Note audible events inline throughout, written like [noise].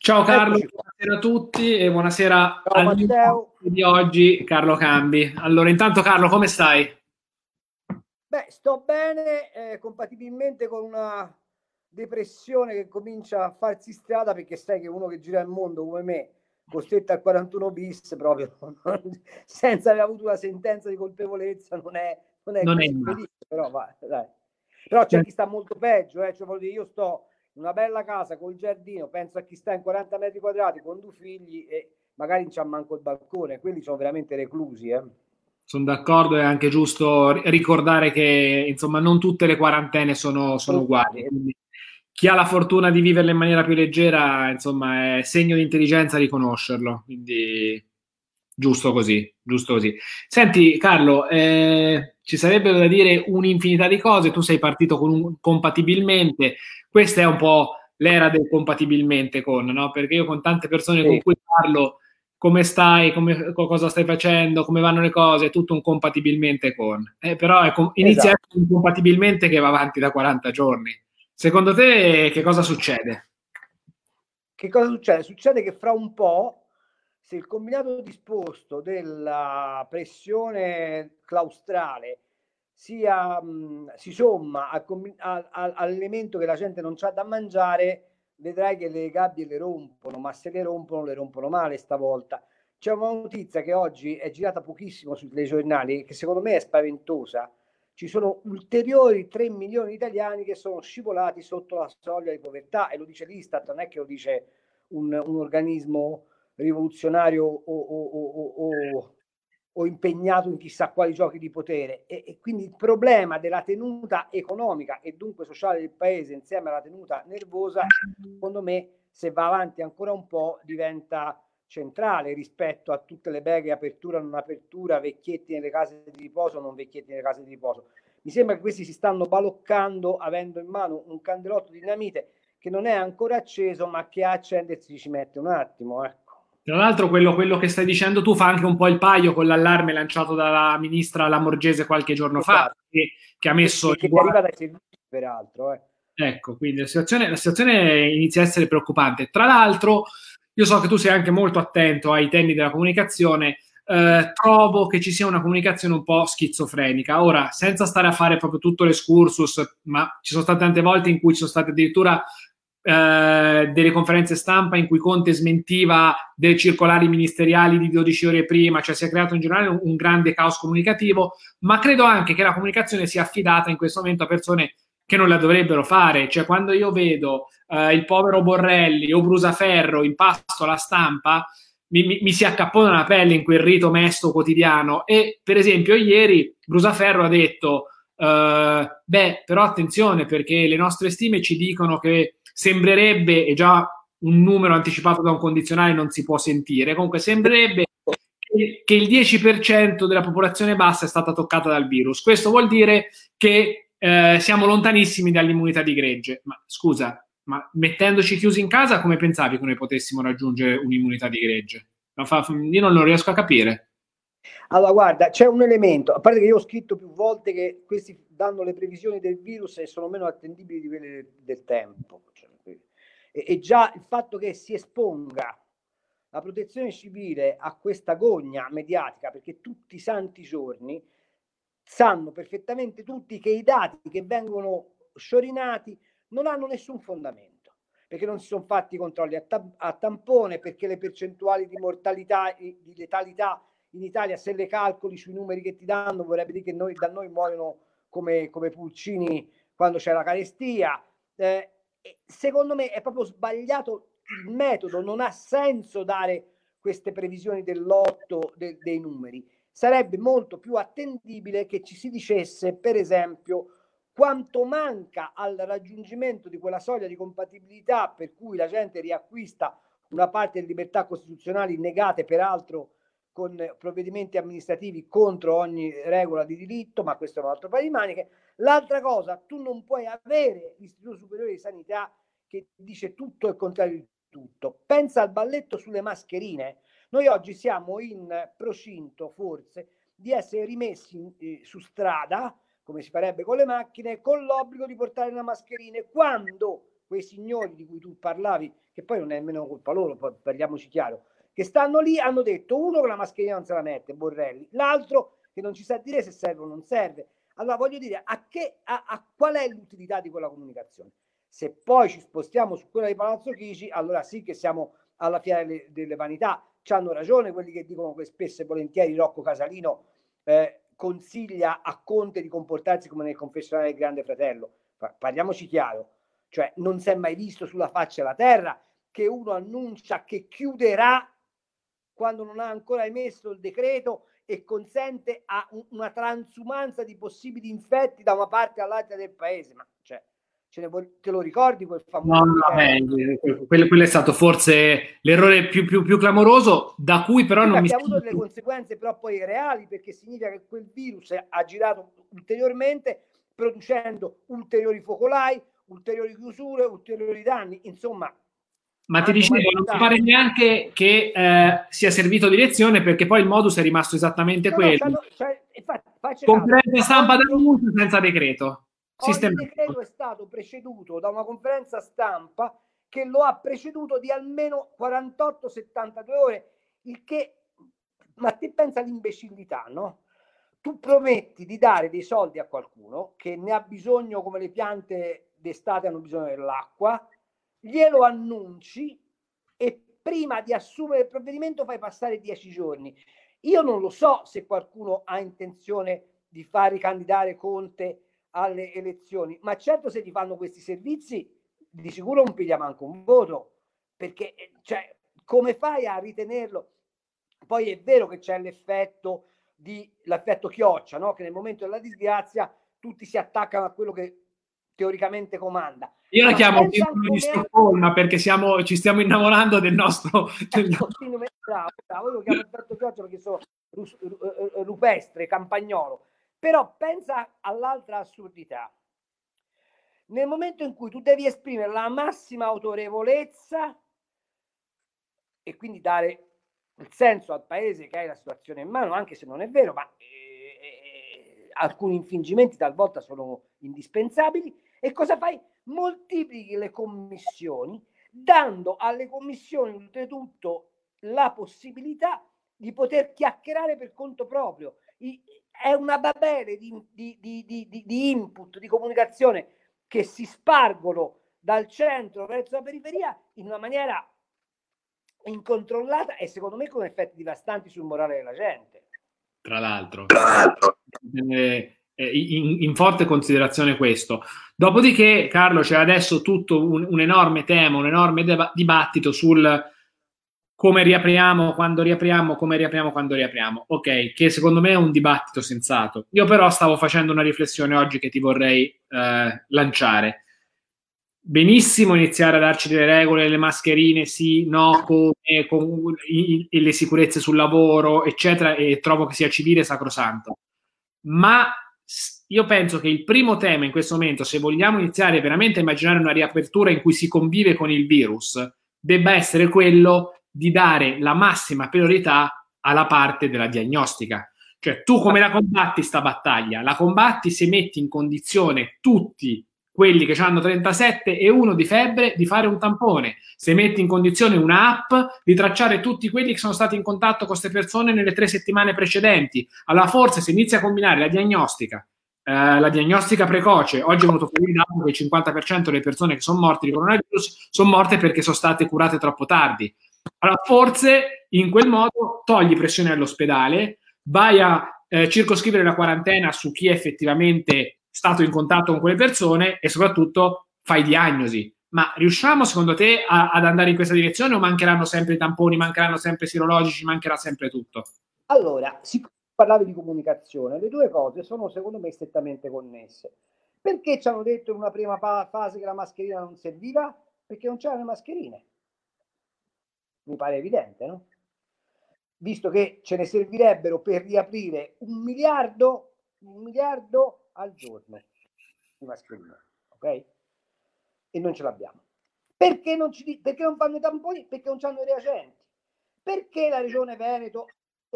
Ciao Carlo, Eccoci buonasera a tutti e buonasera Ciao, al Matteo. di oggi, Carlo Cambi. Allora, intanto Carlo, come stai? Beh, sto bene, eh, compatibilmente con una depressione che comincia a farsi strada perché sai che uno che gira il mondo come me, costretto al 41 bis, proprio [laughs] senza aver avuto una sentenza di colpevolezza, non è, non è, Non è felice, però, va, dai. però c'è chi sta molto peggio, eh, cioè, voglio dire, io sto una bella casa col giardino, penso a chi sta in 40 metri quadrati con due figli e magari non c'ha manco il balcone, quelli sono veramente reclusi. Eh. Sono d'accordo, è anche giusto ri- ricordare che insomma non tutte le quarantene sono, sono uguali. Quindi chi ha la fortuna di viverle in maniera più leggera, insomma, è segno di intelligenza riconoscerlo. Quindi giusto così, giusto così. Senti, Carlo, eh, ci sarebbero da dire un'infinità di cose. Tu sei partito con un compatibilmente. Questa è un po' l'era del compatibilmente con, no? Perché io con tante persone con Sì. cui parlo come stai, come, co- cosa stai facendo, come vanno le cose, tutto un compatibilmente con. Eh, però è com- inizia Esatto. un compatibilmente che va avanti da 40 giorni. Secondo te che cosa succede? Che cosa succede? Succede che fra un po', se il combinato disposto della pressione claustrale sia, mh, si somma combi- a- a- all'elemento che la gente non ha da mangiare, vedrai che le gabbie le rompono, ma se le rompono, le rompono male stavolta. C'è una notizia che oggi è girata pochissimo sui telegiornali, che secondo me è spaventosa. Ci sono ulteriori 3 milioni di italiani che sono scivolati sotto la soglia di povertà e lo dice l'Istat, non è che lo dice un, un organismo rivoluzionario o, o- o- o- impegnato in chissà quali giochi di potere. E, e quindi il problema della tenuta economica e dunque sociale del paese insieme alla tenuta nervosa, secondo me, se va avanti ancora un po', diventa centrale rispetto a tutte le beghe apertura non apertura, vecchietti nelle case di riposo non vecchietti nelle case di riposo. Mi sembra che questi si stanno baloccando avendo in mano un candelotto di dinamite che non è ancora acceso, ma che a accendersi ci mette un attimo. Ecco. Tra l'altro, quello, quello che stai dicendo tu fa anche un po' il paio con l'allarme lanciato dalla ministra Lamorgese qualche giorno fa, Esatto. che, che ha messo che, che arriva guardia- dai servizi, peraltro. Eh. Ecco, quindi la situazione, la situazione inizia a essere preoccupante. Tra l'altro, io so che tu sei anche molto attento ai temi della comunicazione. eh, trovo che ci sia una comunicazione un po' schizofrenica. Ora, senza stare a fare proprio tutto l'escursus, ma ci sono state tante volte in cui ci sono state addirittura eh, delle conferenze stampa in cui Conte smentiva dei circolari ministeriali di 12 ore prima, cioè si è creato in generale un, grande caos comunicativo, ma credo anche che la comunicazione sia affidata in questo momento a persone che non la dovrebbero fare. Cioè, quando io vedo eh, il povero Borrelli o Brusaferro in pasto alla stampa, mi, mi- mi si accappona la pelle in quel rito mesto quotidiano. E per esempio, ieri Brusaferro ha detto: eh, Beh, però attenzione perché le nostre stime ci dicono che sembrerebbe, e già un numero anticipato da un condizionale non si può sentire, comunque sembrerebbe che il 10% della popolazione bassa è stata toccata dal virus. Questo vuol dire che eh, siamo lontanissimi dall'immunità di gregge. Ma scusa, ma mettendoci chiusi in casa, come pensavi che noi potessimo raggiungere un'immunità di gregge? Io non lo riesco a capire. Allora, guarda, c'è un elemento, a parte che io ho scritto più volte che questi danno le previsioni del virus e sono meno attendibili di quelle del tempo. E, e già il fatto che si esponga la protezione civile a questa gogna mediatica, perché tutti i santi giorni sanno perfettamente tutti che i dati che vengono sciorinati non hanno nessun fondamento, perché non si sono fatti i controlli a, ta- a tampone, perché le percentuali di mortalità e di letalità in Italia, se le calcoli sui numeri che ti danno, vorrebbe dire che noi, da noi muoiono come, come pulcini quando c'è la carestia. Eh, secondo me è proprio sbagliato il metodo, non ha senso dare queste previsioni dell'otto de, dei numeri. Sarebbe molto più attendibile che ci si dicesse, per esempio, quanto manca al raggiungimento di quella soglia di compatibilità per cui la gente riacquista una parte delle libertà costituzionali negate peraltro con provvedimenti amministrativi contro ogni regola di diritto, ma questo è un altro paio di maniche. L'altra cosa, tu non puoi avere l'Istituto Superiore di Sanità che dice tutto e il contrario di tutto. Pensa al balletto sulle mascherine. Noi oggi siamo in procinto, forse, di essere rimessi eh, su strada, come si farebbe con le macchine, con l'obbligo di portare una mascherina. Quando quei signori di cui tu parlavi, che poi non è nemmeno colpa loro, parliamoci chiaro, che stanno lì hanno detto uno che la mascherina non se la mette, Borrelli, l'altro che non ci sa dire se serve o non serve. Allora voglio dire, a, che, a, a qual è l'utilità di quella comunicazione? Se poi ci spostiamo su quella di Palazzo Chigi, allora sì che siamo alla fiera delle, delle vanità. Ci hanno ragione quelli che dicono che spesso e volentieri Rocco Casalino eh, consiglia a Conte di comportarsi come nel confessionale del Grande Fratello. Parliamoci chiaro, cioè non si è mai visto sulla faccia della terra che uno annuncia che chiuderà quando non ha ancora emesso il decreto e consente a una transumanza di possibili infetti da una parte all'altra del paese. Ma cioè, vuoi, te lo ricordi quel famoso? No, no, eh, quello, quello, è stato forse l'errore più, più, più clamoroso, da cui però non mi... Ha avuto delle conseguenze però poi reali, perché significa che quel virus ha girato ulteriormente, producendo ulteriori focolai, ulteriori chiusure, ulteriori danni, insomma ma ti dicevo, non mi pare neanche che eh, sia servito di lezione perché poi il modus è rimasto esattamente no, quello. No, cioè, conferenza stampa d'annuncio senza decreto. Il decreto è stato preceduto da una conferenza stampa che lo ha preceduto di almeno 48-72 ore, il che, ma te pensa all'imbecillità, no? Tu prometti di dare dei soldi a qualcuno che ne ha bisogno come le piante d'estate hanno bisogno dell'acqua, glielo annunci e prima di assumere il provvedimento fai passare dieci giorni. Io non lo so se qualcuno ha intenzione di far ricandidare Conte alle elezioni, ma certo se ti fanno questi servizi di sicuro non piglia manco un voto, perché eh, cioè, come fai a ritenerlo? Poi è vero che c'è l'effetto di l'effetto chioccia, no? che nel momento della disgrazia tutti si attaccano a quello che teoricamente comanda. Io la chiamo sindrome di Stoccolma perché siamo, ci stiamo innamorando del nostro... [laughs] Del... bravo, bravo, io lo chiamo effetto pioggia perché sono rupestre, campagnolo. Però pensa all'altra assurdità. Nel momento in cui tu devi esprimere la massima autorevolezza e quindi dare il senso al paese che hai la situazione in mano, anche se non è vero, ma eh, eh, alcuni infingimenti talvolta sono indispensabili, e cosa fai? Moltiplichi le commissioni, dando alle commissioni oltretutto la possibilità di poter chiacchierare per conto proprio. I, è una babele di, di, di, di, input, di comunicazione che si spargono dal centro verso la periferia in una maniera incontrollata e secondo me con effetti devastanti sul morale della gente. Tra l'altro, eh, in, in, forte considerazione questo. Dopodiché, Carlo, c'è adesso tutto un, un enorme tema, un enorme deba- dibattito sul come riapriamo, quando riapriamo, come riapriamo, quando riapriamo. Ok, che secondo me è un dibattito sensato. Io però stavo facendo una riflessione oggi che ti vorrei eh, lanciare. Benissimo iniziare a darci delle regole, le mascherine, sì, no, come, con, i, i, le sicurezze sul lavoro, eccetera, e trovo che sia civile e sacrosanto. Ma io penso che il primo tema in questo momento, se vogliamo iniziare veramente a immaginare una riapertura in cui si convive con il virus, debba essere quello di dare la massima priorità alla parte della diagnostica. Cioè, tu come la combatti sta battaglia? La combatti se metti in condizione tutti quelli che hanno 37 e 1 di febbre di fare un tampone, se metti in condizione un'app di tracciare tutti quelli che sono stati in contatto con queste persone nelle tre settimane precedenti. Allora forse se inizi a combinare la diagnostica, eh, la diagnostica precoce. Oggi è venuto fuori dato che il 50% delle persone che sono morte di coronavirus sono morte perché sono state curate troppo tardi. Allora, forse in quel modo togli pressione all'ospedale, vai a eh, circoscrivere la quarantena su chi è effettivamente stato in contatto con quelle persone e soprattutto fai diagnosi. Ma riusciamo secondo te a, ad andare in questa direzione o mancheranno sempre i tamponi, mancheranno sempre i sirologici, mancherà sempre tutto? Allora, siccome parlavi di comunicazione, le due cose sono secondo me strettamente connesse. Perché ci hanno detto in una prima fase che la mascherina non serviva? Perché non c'erano le mascherine. Mi pare evidente, no? Visto che ce ne servirebbero per riaprire un miliardo, un miliardo al giorno di mascherine, ok? E non ce l'abbiamo. Perché non, ci, perché non fanno i tamponi? Perché non hanno i reagenti. Perché la regione Veneto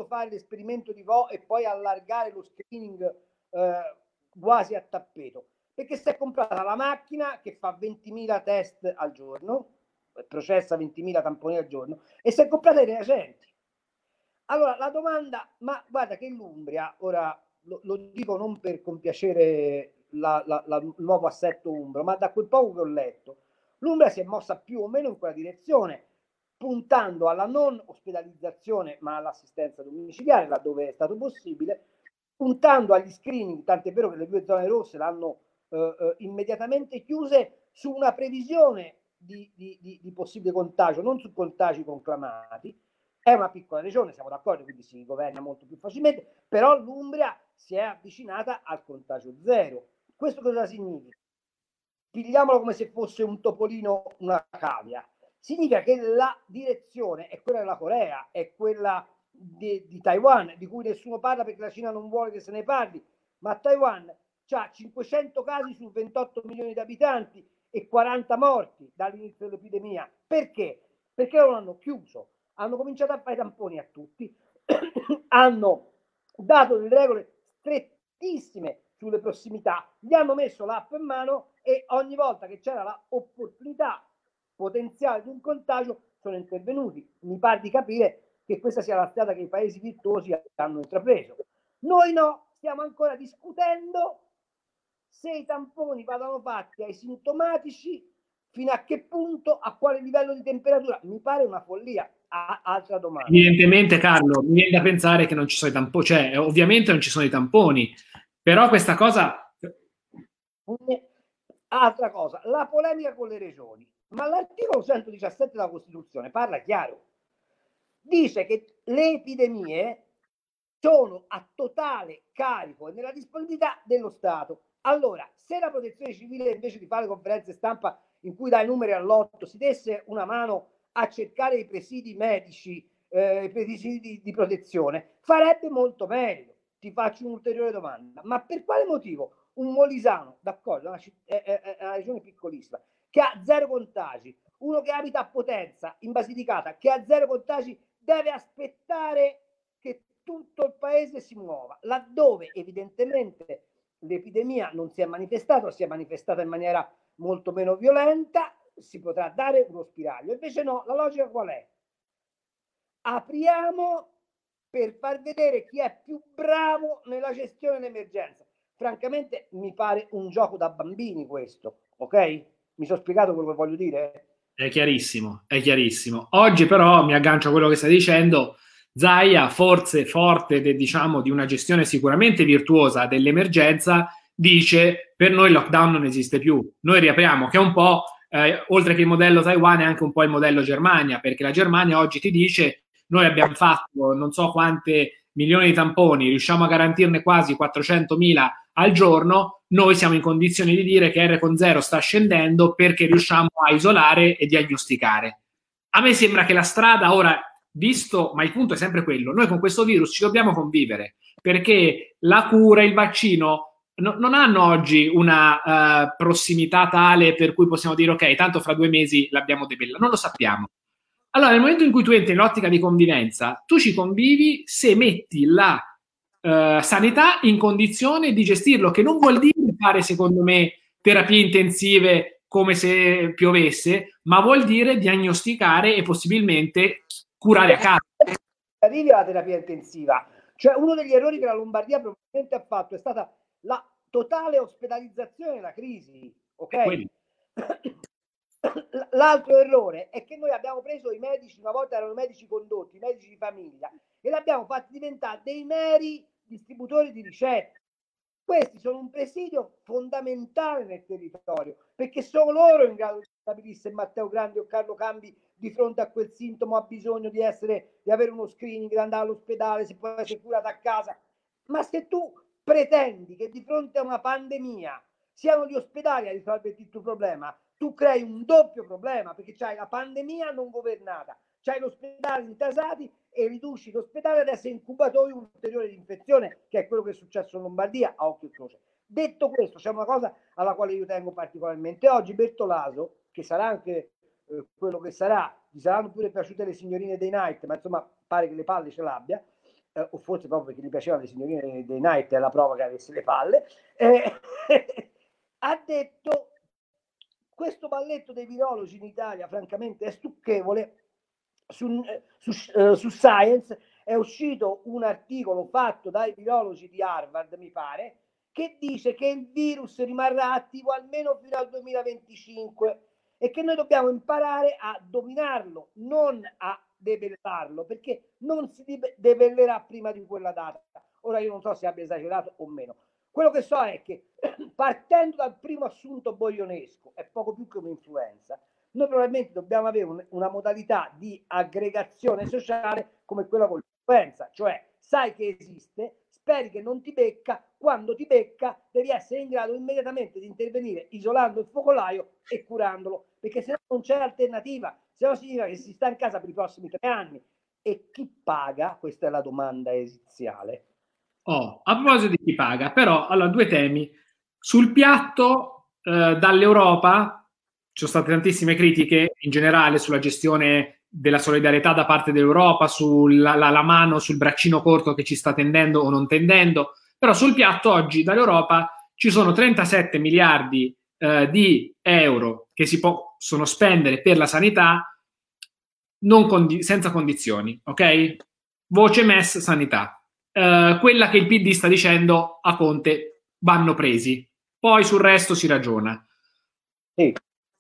fare l'esperimento di Vo e poi allargare lo screening eh, quasi a tappeto. Perché si è comprata la macchina che fa 20.000 test al giorno processa 20.000 tamponi al giorno e si è comprata i reagenti allora la domanda ma guarda che l'Umbria ora lo, lo dico non per compiacere la, la, la, il nuovo assetto umbro ma da quel poco che ho letto l'Umbria si è mossa più o meno in quella direzione puntando alla non ospedalizzazione ma all'assistenza domiciliare laddove è stato possibile, puntando agli screening, tant'è vero che le due zone rosse l'hanno eh, eh, immediatamente chiuse su una previsione di, di, di, di, possibile contagio, non su contagi conclamati. È una piccola regione, siamo d'accordo, quindi si governa molto più facilmente, però l'Umbria si è avvicinata al contagio zero. Questo cosa significa? Pigliamolo come se fosse un topolino, una cavia significa che la direzione è quella della Corea, è quella di, di, Taiwan, di cui nessuno parla perché la Cina non vuole che se ne parli, ma Taiwan ha 500 casi su 28 milioni di abitanti e 40 morti dall'inizio dell'epidemia. Perché? Perché non hanno chiuso, hanno cominciato a fare tamponi a tutti, [coughs] hanno dato delle regole strettissime sulle prossimità, gli hanno messo l'app in mano e ogni volta che c'era l'opportunità potenziale di un contagio sono intervenuti. Mi pare di capire che questa sia la strada che i paesi virtuosi hanno intrapreso. Noi no, stiamo ancora discutendo se i tamponi vadano fatti ai sintomatici, fino a che punto, a quale livello di temperatura. Mi pare una follia. A- altra domanda. Evidentemente, Carlo, mi viene da pensare che non ci sono i tamponi, cioè ovviamente non ci sono i tamponi, però questa cosa... Altra cosa, la polemica con le regioni. Ma l'articolo 117 della Costituzione parla chiaro. Dice che le epidemie sono a totale carico e nella disponibilità dello Stato. Allora, se la protezione civile invece di fare conferenze stampa in cui dai numeri all'otto si desse una mano a cercare i presidi medici, eh, i presidi di, di protezione, farebbe molto meglio. Ti faccio un'ulteriore domanda. Ma per quale motivo un Molisano, d'accordo, è una, è, una regione piccolissima, che ha zero contagi, uno che abita a Potenza, in Basilicata, che ha zero contagi, deve aspettare che tutto il paese si muova, laddove evidentemente l'epidemia non si è manifestata o si è manifestata in maniera molto meno violenta, si potrà dare uno spiraglio. Invece no, la logica qual è? Apriamo per far vedere chi è più bravo nella gestione dell'emergenza. Francamente mi pare un gioco da bambini questo, ok? Mi sono spiegato quello che voglio dire? È chiarissimo, è chiarissimo. Oggi però mi aggancio a quello che stai dicendo. Zaia, forse forte de, diciamo, di una gestione sicuramente virtuosa dell'emergenza, dice per noi il lockdown non esiste più. Noi riapriamo, che è un po', eh, oltre che il modello Taiwan, è anche un po' il modello Germania, perché la Germania oggi ti dice noi abbiamo fatto non so quante milioni di tamponi, riusciamo a garantirne quasi 400.000 al giorno, noi siamo in condizioni di dire che R con 0 sta scendendo perché riusciamo a isolare e diagnosticare. A me sembra che la strada ora, visto, ma il punto è sempre quello, noi con questo virus ci dobbiamo convivere perché la cura, il vaccino no, non hanno oggi una uh, prossimità tale per cui possiamo dire ok, tanto fra due mesi l'abbiamo debella, non lo sappiamo. Allora, nel momento in cui tu entri in ottica di convivenza, tu ci convivi se metti la eh, sanità in condizione di gestirlo, che non vuol dire fare, secondo me, terapie intensive come se piovesse, ma vuol dire diagnosticare e possibilmente curare a casa. Arrivi alla terapia intensiva. Cioè, uno degli errori che la Lombardia probabilmente ha fatto è stata la totale ospedalizzazione della crisi, ok? [coughs] L'altro errore è che noi abbiamo preso i medici, una volta erano medici condotti, i medici di famiglia, e li abbiamo fatti diventare dei meri distributori di ricette. Questi sono un presidio fondamentale nel territorio, perché sono loro in grado di stabilire se Matteo Grandi o Carlo Cambi di fronte a quel sintomo ha bisogno di, essere, di avere uno screening, di andare all'ospedale, se può essere curato a casa. Ma se tu pretendi che di fronte a una pandemia siano gli ospedali a risolvere il tuo problema, tu crei un doppio problema perché c'hai la pandemia non governata, c'hai l'ospedale intasati e riduci l'ospedale ad essere incubatori ulteriore di infezione, che è quello che è successo in Lombardia a occhio e croce. Detto questo, c'è una cosa alla quale io tengo particolarmente oggi. Bertolaso, che sarà anche eh, quello che sarà, gli saranno pure piaciute le signorine dei Night, ma insomma pare che le palle ce l'abbia, eh, o forse proprio perché gli piacevano le signorine dei Night, è la prova che avesse le palle, eh, [laughs] ha detto questo balletto dei virologi in Italia francamente è stucchevole su, eh, su, uh, su, Science è uscito un articolo fatto dai virologi di Harvard, mi pare, che dice che il virus rimarrà attivo almeno fino al 2025 e che noi dobbiamo imparare a dominarlo, non a debellarlo, perché non si debellerà prima di quella data. Ora io non so se abbia esagerato o meno. Quello che so è che [clears throat] partendo dal primo assunto boionesco, è poco più che un'influenza, noi probabilmente dobbiamo avere un, una modalità di aggregazione sociale come quella con l'influenza, cioè sai che esiste, speri che non ti becca, quando ti becca devi essere in grado immediatamente di intervenire isolando il focolaio e curandolo, perché se no non c'è alternativa, se no significa che si sta in casa per i prossimi tre anni. E chi paga? Questa è la domanda esiziale. Oh, a proposito di chi paga, però, allora, due temi. Sul piatto eh, dall'Europa ci sono state tantissime critiche in generale sulla gestione della solidarietà da parte dell'Europa, sulla la, la mano, sul braccino corto che ci sta tendendo o non tendendo, però sul piatto oggi dall'Europa ci sono 37 miliardi eh, di euro che si possono spendere per la sanità condi- senza condizioni, ok? Voce MES sanità. Eh, quella che il PD sta dicendo a Conte vanno presi, poi sul resto si ragiona. Sì.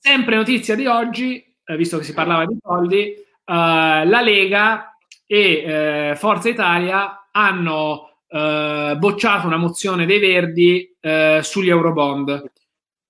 Sempre notizia di oggi, eh, visto che si parlava di soldi, eh, la Lega e eh, Forza Italia hanno eh, bocciato una mozione dei Verdi eh, sugli Eurobond.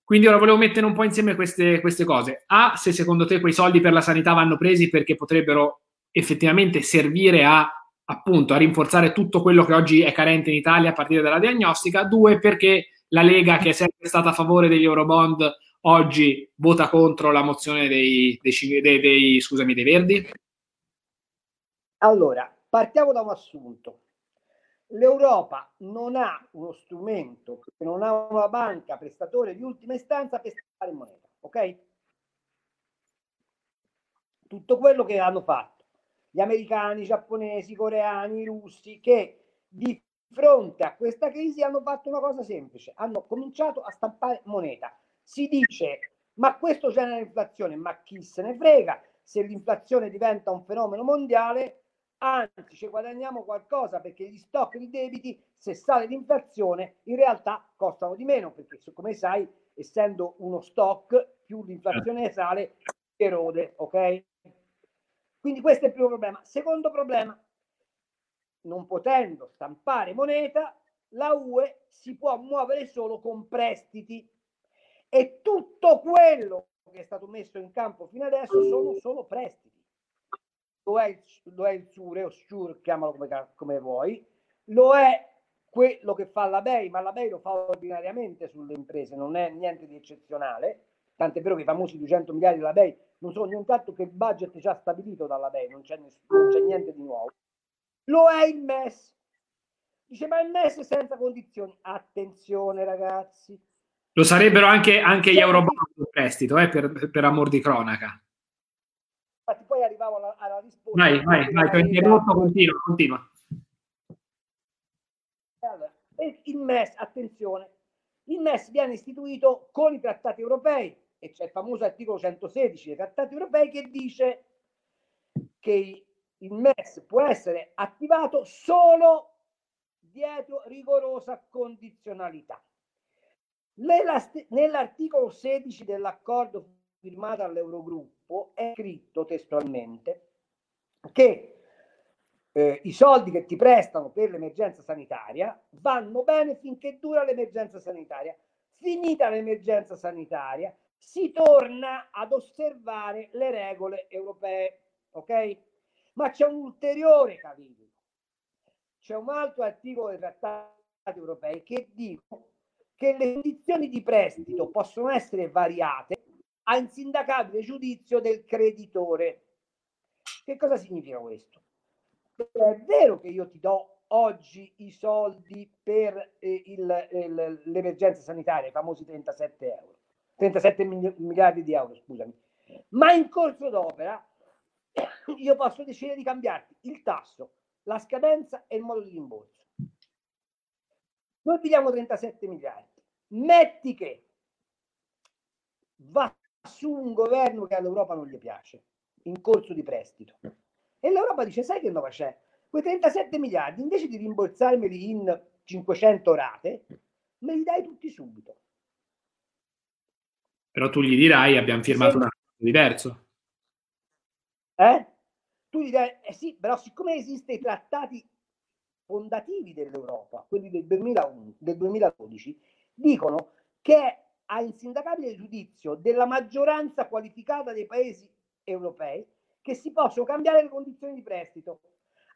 Quindi ora volevo mettere un po' insieme queste, queste cose. A, se secondo te quei soldi per la sanità vanno presi perché potrebbero effettivamente servire a appunto a rinforzare tutto quello che oggi è carente in Italia a partire dalla diagnostica. Due, perché la Lega, che è sempre stata a favore degli Eurobond, oggi vota contro la mozione dei, dei, dei, dei, scusami, dei Verdi? Allora, partiamo da un assunto. L'Europa non ha uno strumento, non ha una banca prestatore di ultima istanza per stampare moneta, ok? Tutto quello che hanno fatto gli americani, i giapponesi, i coreani, i russi, che di fronte a questa crisi hanno fatto una cosa semplice, hanno cominciato a stampare moneta si dice ma questo genera inflazione, ma chi se ne frega, se l'inflazione diventa un fenomeno mondiale, anzi ci guadagniamo qualcosa perché gli stock di debiti, se sale l'inflazione, in realtà costano di meno, perché come sai, essendo uno stock, più l'inflazione sale, erode, ok? Quindi questo è il primo problema. Secondo problema, non potendo stampare moneta, la UE si può muovere solo con prestiti e tutto quello che è stato messo in campo fino adesso sono solo prestiti. Lo è, lo è il SURE o SURE, chiamalo come, come vuoi, lo è quello che fa la BEI, ma la BEI lo fa ordinariamente sulle imprese, non è niente di eccezionale, tant'è vero che i famosi 200 miliardi della BEI non sono nient'altro che il budget già stabilito dalla BEI, non c'è, non c'è niente di nuovo. Lo è il MES. Dice, ma il MES senza condizioni. Attenzione ragazzi, lo sarebbero anche, anche gli eurobond in prestito, eh, per, per, amor di cronaca. Infatti poi arrivavo alla, alla risposta. Vai, vai, vai, ti ho interrotto, continua, continua. Allora, il MES, attenzione, il MES viene istituito con i trattati europei e c'è il famoso articolo 116 dei trattati europei che dice che il MES può essere attivato solo dietro rigorosa condizionalità. Nell'articolo 16 dell'accordo firmato all'Eurogruppo è scritto testualmente che eh, i soldi che ti prestano per l'emergenza sanitaria vanno bene finché dura l'emergenza sanitaria. Finita l'emergenza sanitaria, si torna ad osservare le regole europee, ok? Ma c'è un ulteriore capitolo. C'è un altro articolo dei trattati europei che dicono che le condizioni di prestito possono essere variate a insindacabile giudizio del creditore. Che cosa significa questo? È vero che io ti do oggi i soldi per eh, il, il, l'emergenza sanitaria, i famosi 37 euro, 37 miliardi di euro, scusami, ma in corso d'opera [coughs] io posso decidere di cambiarti il tasso, la scadenza e il modo di rimborso. Noi pigliamo 37 miliardi, metti che va su un governo che all'Europa non gli piace, in corso di prestito. E l'Europa dice, sai che nuova c'è? Quei 37 miliardi, invece di rimborsarmeli in 500 rate, me li dai tutti subito. Però tu gli dirai, abbiamo firmato sì. un accordo diverso. Eh? Tu gli dirai, eh sì, però siccome esiste i trattati fondativi dell'Europa, quelli del, 2001, del 2012, dicono che a insindacabile giudizio della maggioranza qualificata dei paesi europei che si possono cambiare le condizioni di prestito.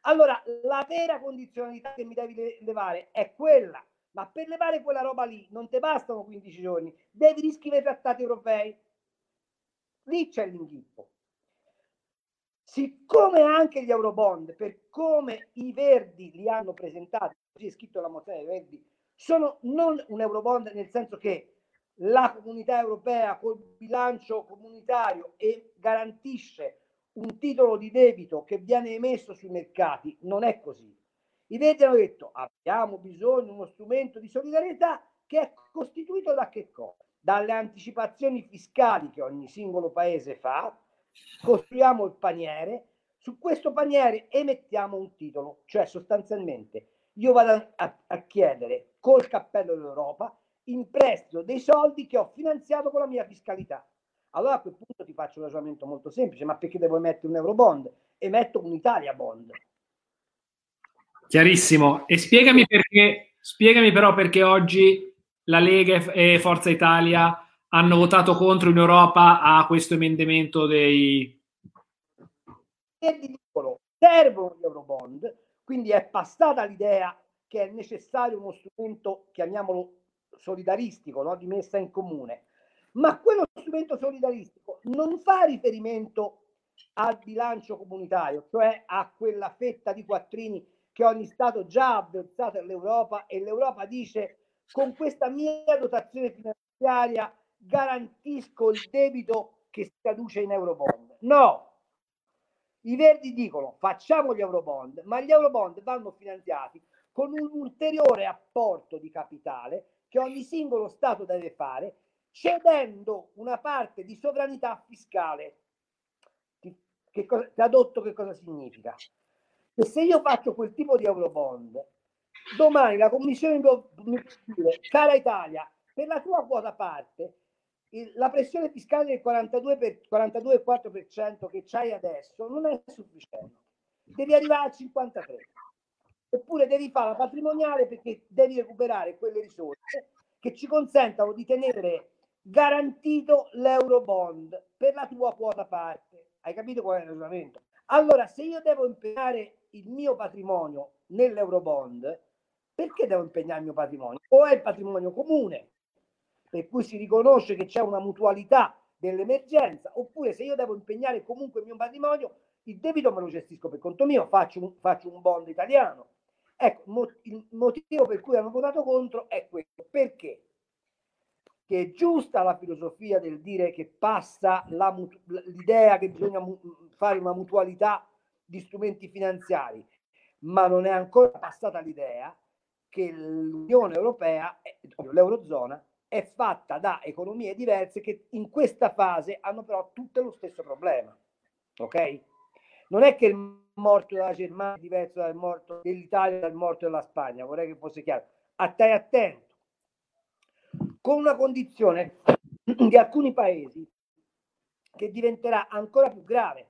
Allora, la vera condizionalità che mi devi levare è quella, ma per levare quella roba lì non ti bastano 15 giorni, devi riscrivere i trattati europei. Lì c'è l'inghippo. Siccome anche gli Eurobond, per come i Verdi li hanno presentati, così è scritto la mozione dei Verdi, sono non un Eurobond nel senso che la comunità europea col bilancio comunitario e garantisce un titolo di debito che viene emesso sui mercati. Non è così. I Verdi hanno detto abbiamo bisogno di uno strumento di solidarietà che è costituito da che cosa? Dalle anticipazioni fiscali che ogni singolo paese fa, costruiamo il paniere, su questo paniere emettiamo un titolo, cioè sostanzialmente io vado a, a chiedere col cappello dell'Europa in prestito dei soldi che ho finanziato con la mia fiscalità. Allora a quel punto ti faccio un ragionamento molto semplice, ma perché devo emettere un Eurobond? Emetto un Italia Bond. Chiarissimo. E spiegami perché, spiegami però perché oggi la Lega e Forza Italia hanno votato contro in Europa a questo emendamento dei... Servono gli Eurobond, quindi è passata l'idea che è necessario uno strumento, chiamiamolo solidaristico, no? di messa in comune, ma quello strumento solidaristico non fa riferimento al bilancio comunitario, cioè a quella fetta di quattrini che ogni Stato già ha versato all'Europa e l'Europa dice con questa mia dotazione finanziaria garantisco il debito che si traduce in Eurobond. No, i Verdi dicono facciamo gli Eurobond, ma gli Eurobond vanno finanziati con un ulteriore apporto di capitale che ogni singolo Stato deve fare, cedendo una parte di sovranità fiscale. Che cosa, tradotto che cosa significa? Che se io faccio quel tipo di eurobond, domani la Commissione mi dire, cara Italia, per la tua quota parte, la pressione fiscale del 42,4% per, 42 che c'hai adesso non è sufficiente. Devi arrivare al 53% oppure devi fare la patrimoniale perché devi recuperare quelle risorse che ci consentano di tenere garantito l'eurobond per la tua quota parte. Hai capito qual è il ragionamento? Allora, se io devo impegnare il mio patrimonio nell'eurobond, perché devo impegnare il mio patrimonio? O è il patrimonio comune, per cui si riconosce che c'è una mutualità dell'emergenza, oppure se io devo impegnare comunque il mio patrimonio, il debito me lo gestisco per conto mio, faccio un, faccio un bond italiano Ecco, il motivo per cui hanno votato contro è questo. Perché? Che è giusta la filosofia del dire che passa la l'idea che bisogna fare una mutualità di strumenti finanziari, ma non è ancora passata l'idea che l'Unione Europea, l'Eurozona, è fatta da economie diverse che in questa fase hanno però tutte lo stesso problema. Ok? Non è che il morto della Germania è diverso dal morto dell'Italia dal morto della Spagna, vorrei che fosse chiaro. A te attento. con una condizione di alcuni paesi che diventerà ancora più grave,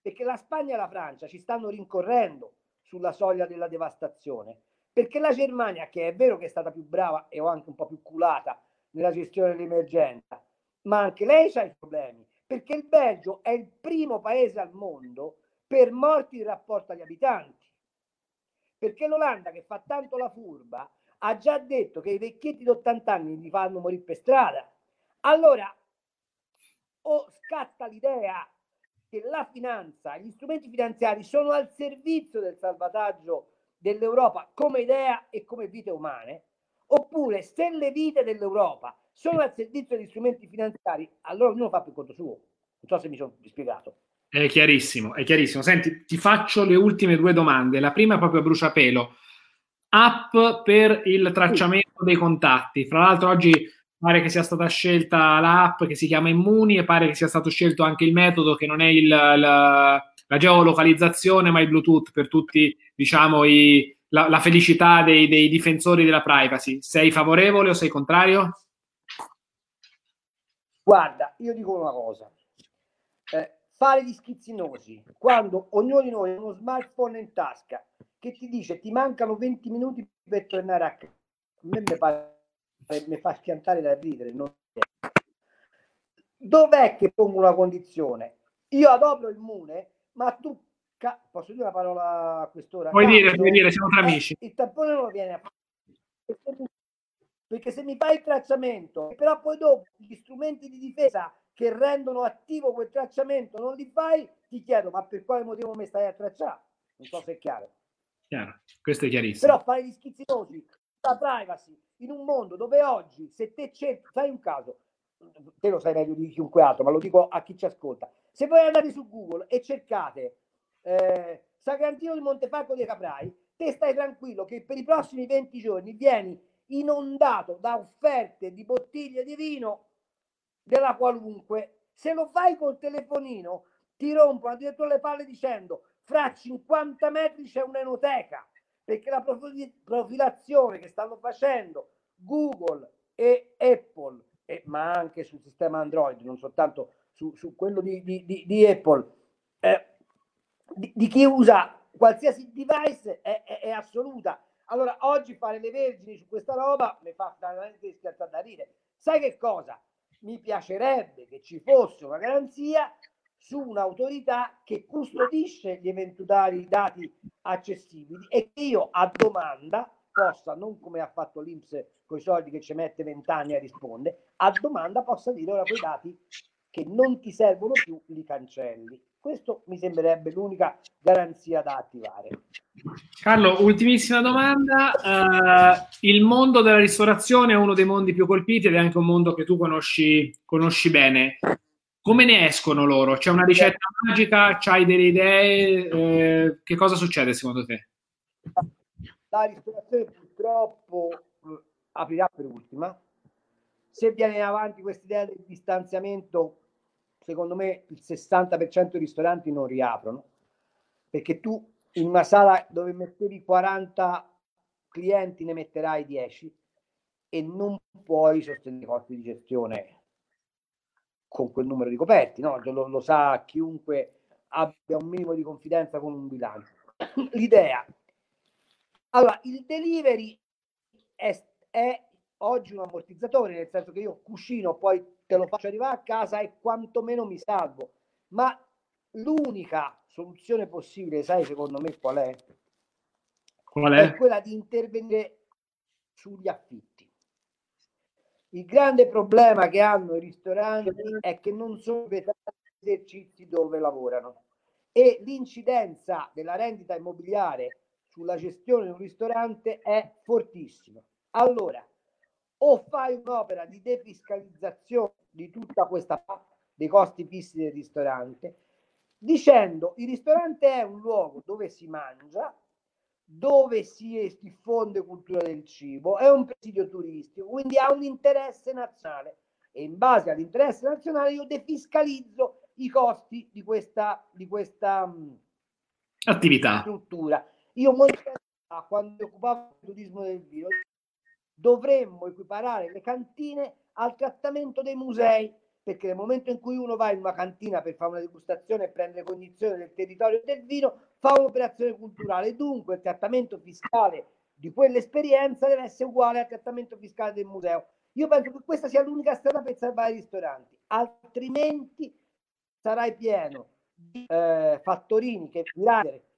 perché la Spagna e la Francia ci stanno rincorrendo sulla soglia della devastazione, perché la Germania, che è vero che è stata più brava e anche un po' più culata nella gestione dell'emergenza, ma anche lei ha i problemi, perché il Belgio è il primo paese al mondo per morti in rapporto agli abitanti, perché l'Olanda che fa tanto la furba ha già detto che i vecchietti di 80 anni li fanno morire per strada. Allora, o scatta l'idea che la finanza, gli strumenti finanziari sono al servizio del salvataggio dell'Europa come idea e come vite umane, oppure se le vite dell'Europa sono al servizio degli strumenti finanziari, allora ognuno fa per conto suo. Non so se mi sono spiegato. È chiarissimo, è chiarissimo. Senti, ti faccio le ultime due domande. La prima è proprio a bruciapelo. App per il tracciamento dei contatti. Fra l'altro oggi pare che sia stata scelta l'app che si chiama Immuni e pare che sia stato scelto anche il metodo che non è il, la, la geolocalizzazione ma il Bluetooth per tutti, diciamo, i, la, la, felicità dei, dei difensori della privacy. Sei favorevole o sei contrario? Guarda, io dico una cosa. Fare gli schizzinosi quando ognuno di noi ha uno smartphone in tasca che ti dice ti mancano 20 minuti per tornare a casa. A me mi fa, mi fa schiantare da ridere. Non... Dov'è che pongo una condizione? Io adopero il Mune, ma tu Ca- posso dire una parola a quest'ora? Puoi dire, puoi dire, siamo tra amici. Il tampone non lo viene a fare perché se mi fai il tracciamento, però poi dopo gli strumenti di difesa che rendono attivo quel tracciamento non li fai, ti chiedo, ma per quale motivo mi stai a tracciare? Non so se è chiaro. Chiaro, questo è chiarissimo. Però fare gli schizzinosi, la privacy, in un mondo dove oggi, se te cerchi, fai un caso, te lo sai meglio di chiunque altro, ma lo dico a chi ci ascolta. Se voi andate su Google e cercate eh, Sagrantino di Montefalco dei Caprai, te stai tranquillo che per i prossimi 20 giorni vieni inondato da offerte di bottiglie di vino della qualunque. Se lo fai col telefonino, ti rompono addirittura le palle dicendo fra 50 metri c'è un'enoteca, perché la profilazione che stanno facendo Google e Apple, e, ma anche sul sistema Android, non soltanto su, su quello di, di, di, di Apple, eh, di, chi usa qualsiasi device è, è, è assoluta allora, oggi fare le vergini su questa roba mi fa veramente schiattare da ridere. Sai che cosa? Mi piacerebbe che ci fosse una garanzia su un'autorità che custodisce gli eventuali dati accessibili e che io a domanda possa, non come ha fatto l'Inps con i soldi che ci mette vent'anni a rispondere, a domanda possa dire ora quei dati che non ti servono più li cancelli. Questo mi sembrerebbe l'unica garanzia da attivare. Carlo, ultimissima domanda. Uh, il mondo della ristorazione è uno dei mondi più colpiti ed è anche un mondo che tu conosci, conosci bene. Come ne escono loro? C'è una ricetta magica? C'hai delle idee? Eh, che cosa succede secondo te? La ristorazione purtroppo eh, aprirà per ultima. Se viene avanti questa idea del distanziamento secondo me il 60% dei ristoranti non riaprono perché tu in una sala dove mettevi 40 clienti ne metterai 10 e non puoi sostenere i costi di gestione con quel numero di coperti, no? lo, lo sa chiunque abbia un minimo di confidenza con un bilancio. [coughs] L'idea. Allora, il delivery è, è oggi un ammortizzatore, nel senso che io cucino, poi te lo faccio arrivare a casa e quantomeno mi salvo. Ma l'unica soluzione possibile, sai secondo me qual è? Qual è? È quella di intervenire sugli affitti. Il grande problema che hanno i ristoranti è che non sono vietati esercizi dove lavorano e l'incidenza della rendita immobiliare sulla gestione di un ristorante è fortissima. Allora, o fai un'opera di defiscalizzazione di tutta questa dei costi fissi del ristorante, dicendo il ristorante è un luogo dove si mangia, dove si diffonde cultura del cibo, è un presidio turistico, quindi ha un interesse nazionale e in base all'interesse nazionale io defiscalizzo i costi di questa, di questa attività struttura. Io molto quando occupavo il turismo del vino dovremmo equiparare le cantine al trattamento dei musei, perché nel momento in cui uno va in una cantina per fare una degustazione e prendere cognizione del territorio del vino, fa un'operazione culturale. Dunque il trattamento fiscale di quell'esperienza deve essere uguale al trattamento fiscale del museo. Io penso che questa sia l'unica strada per salvare i ristoranti, altrimenti sarai pieno di eh, fattorini che,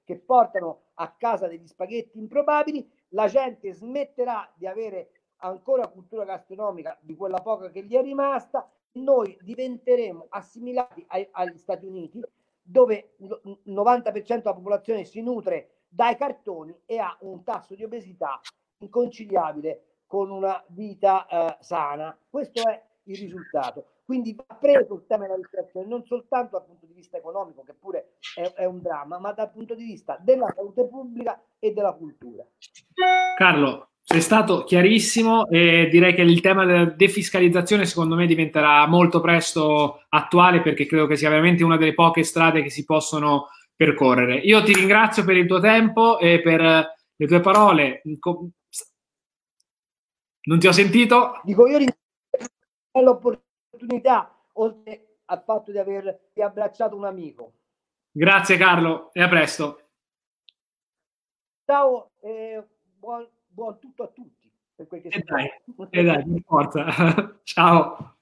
che portano a casa degli spaghetti improbabili, la gente smetterà di avere ancora cultura gastronomica di quella poca che gli è rimasta, noi diventeremo assimilati ai, agli Stati Uniti, dove il 90% della popolazione si nutre dai cartoni e ha un tasso di obesità inconciliabile con una vita eh, sana. Questo è il risultato. Quindi va preso il tema della ristorazione non soltanto dal punto di vista economico, che pure è, è, un dramma, ma dal punto di vista della salute pubblica e della cultura. Carlo, sei stato chiarissimo e direi che il tema della defiscalizzazione secondo me diventerà molto presto attuale perché credo che sia veramente una delle poche strade che si possono percorrere. Io ti ringrazio per il tuo tempo e per le tue parole. Non ti ho sentito? Dico io ringrazio l'opportunità opportunità, oltre al fatto di aver abbracciato un amico. Grazie Carlo e a presto. Ciao e buon, buon tutto a tutti. Per quel che e dai, e dai, forza. [laughs] Ciao.